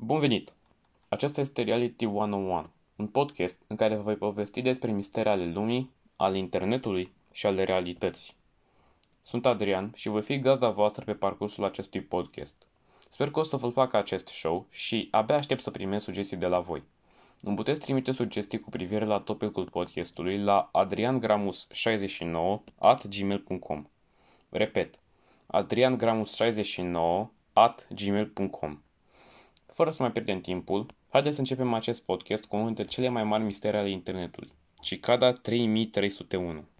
Bun venit! Aceasta este Reality 101, un podcast în care vă voi povesti despre mistere ale lumii, ale internetului și ale realității. Sunt Adrian și voi fi gazda voastră pe parcursul acestui podcast. Sper că o să vă fac acest show și abia aștept să primesc sugestii de la voi. Îmi puteți trimite sugestii cu privire la topicul podcastului la adriangramus69 at gmail.com Repet, adriangramus69 at gmail.com Fără să mai pierdem timpul, haideți să începem acest podcast cu unul dintre cele mai mari misteri ale internetului, Cicada 3301.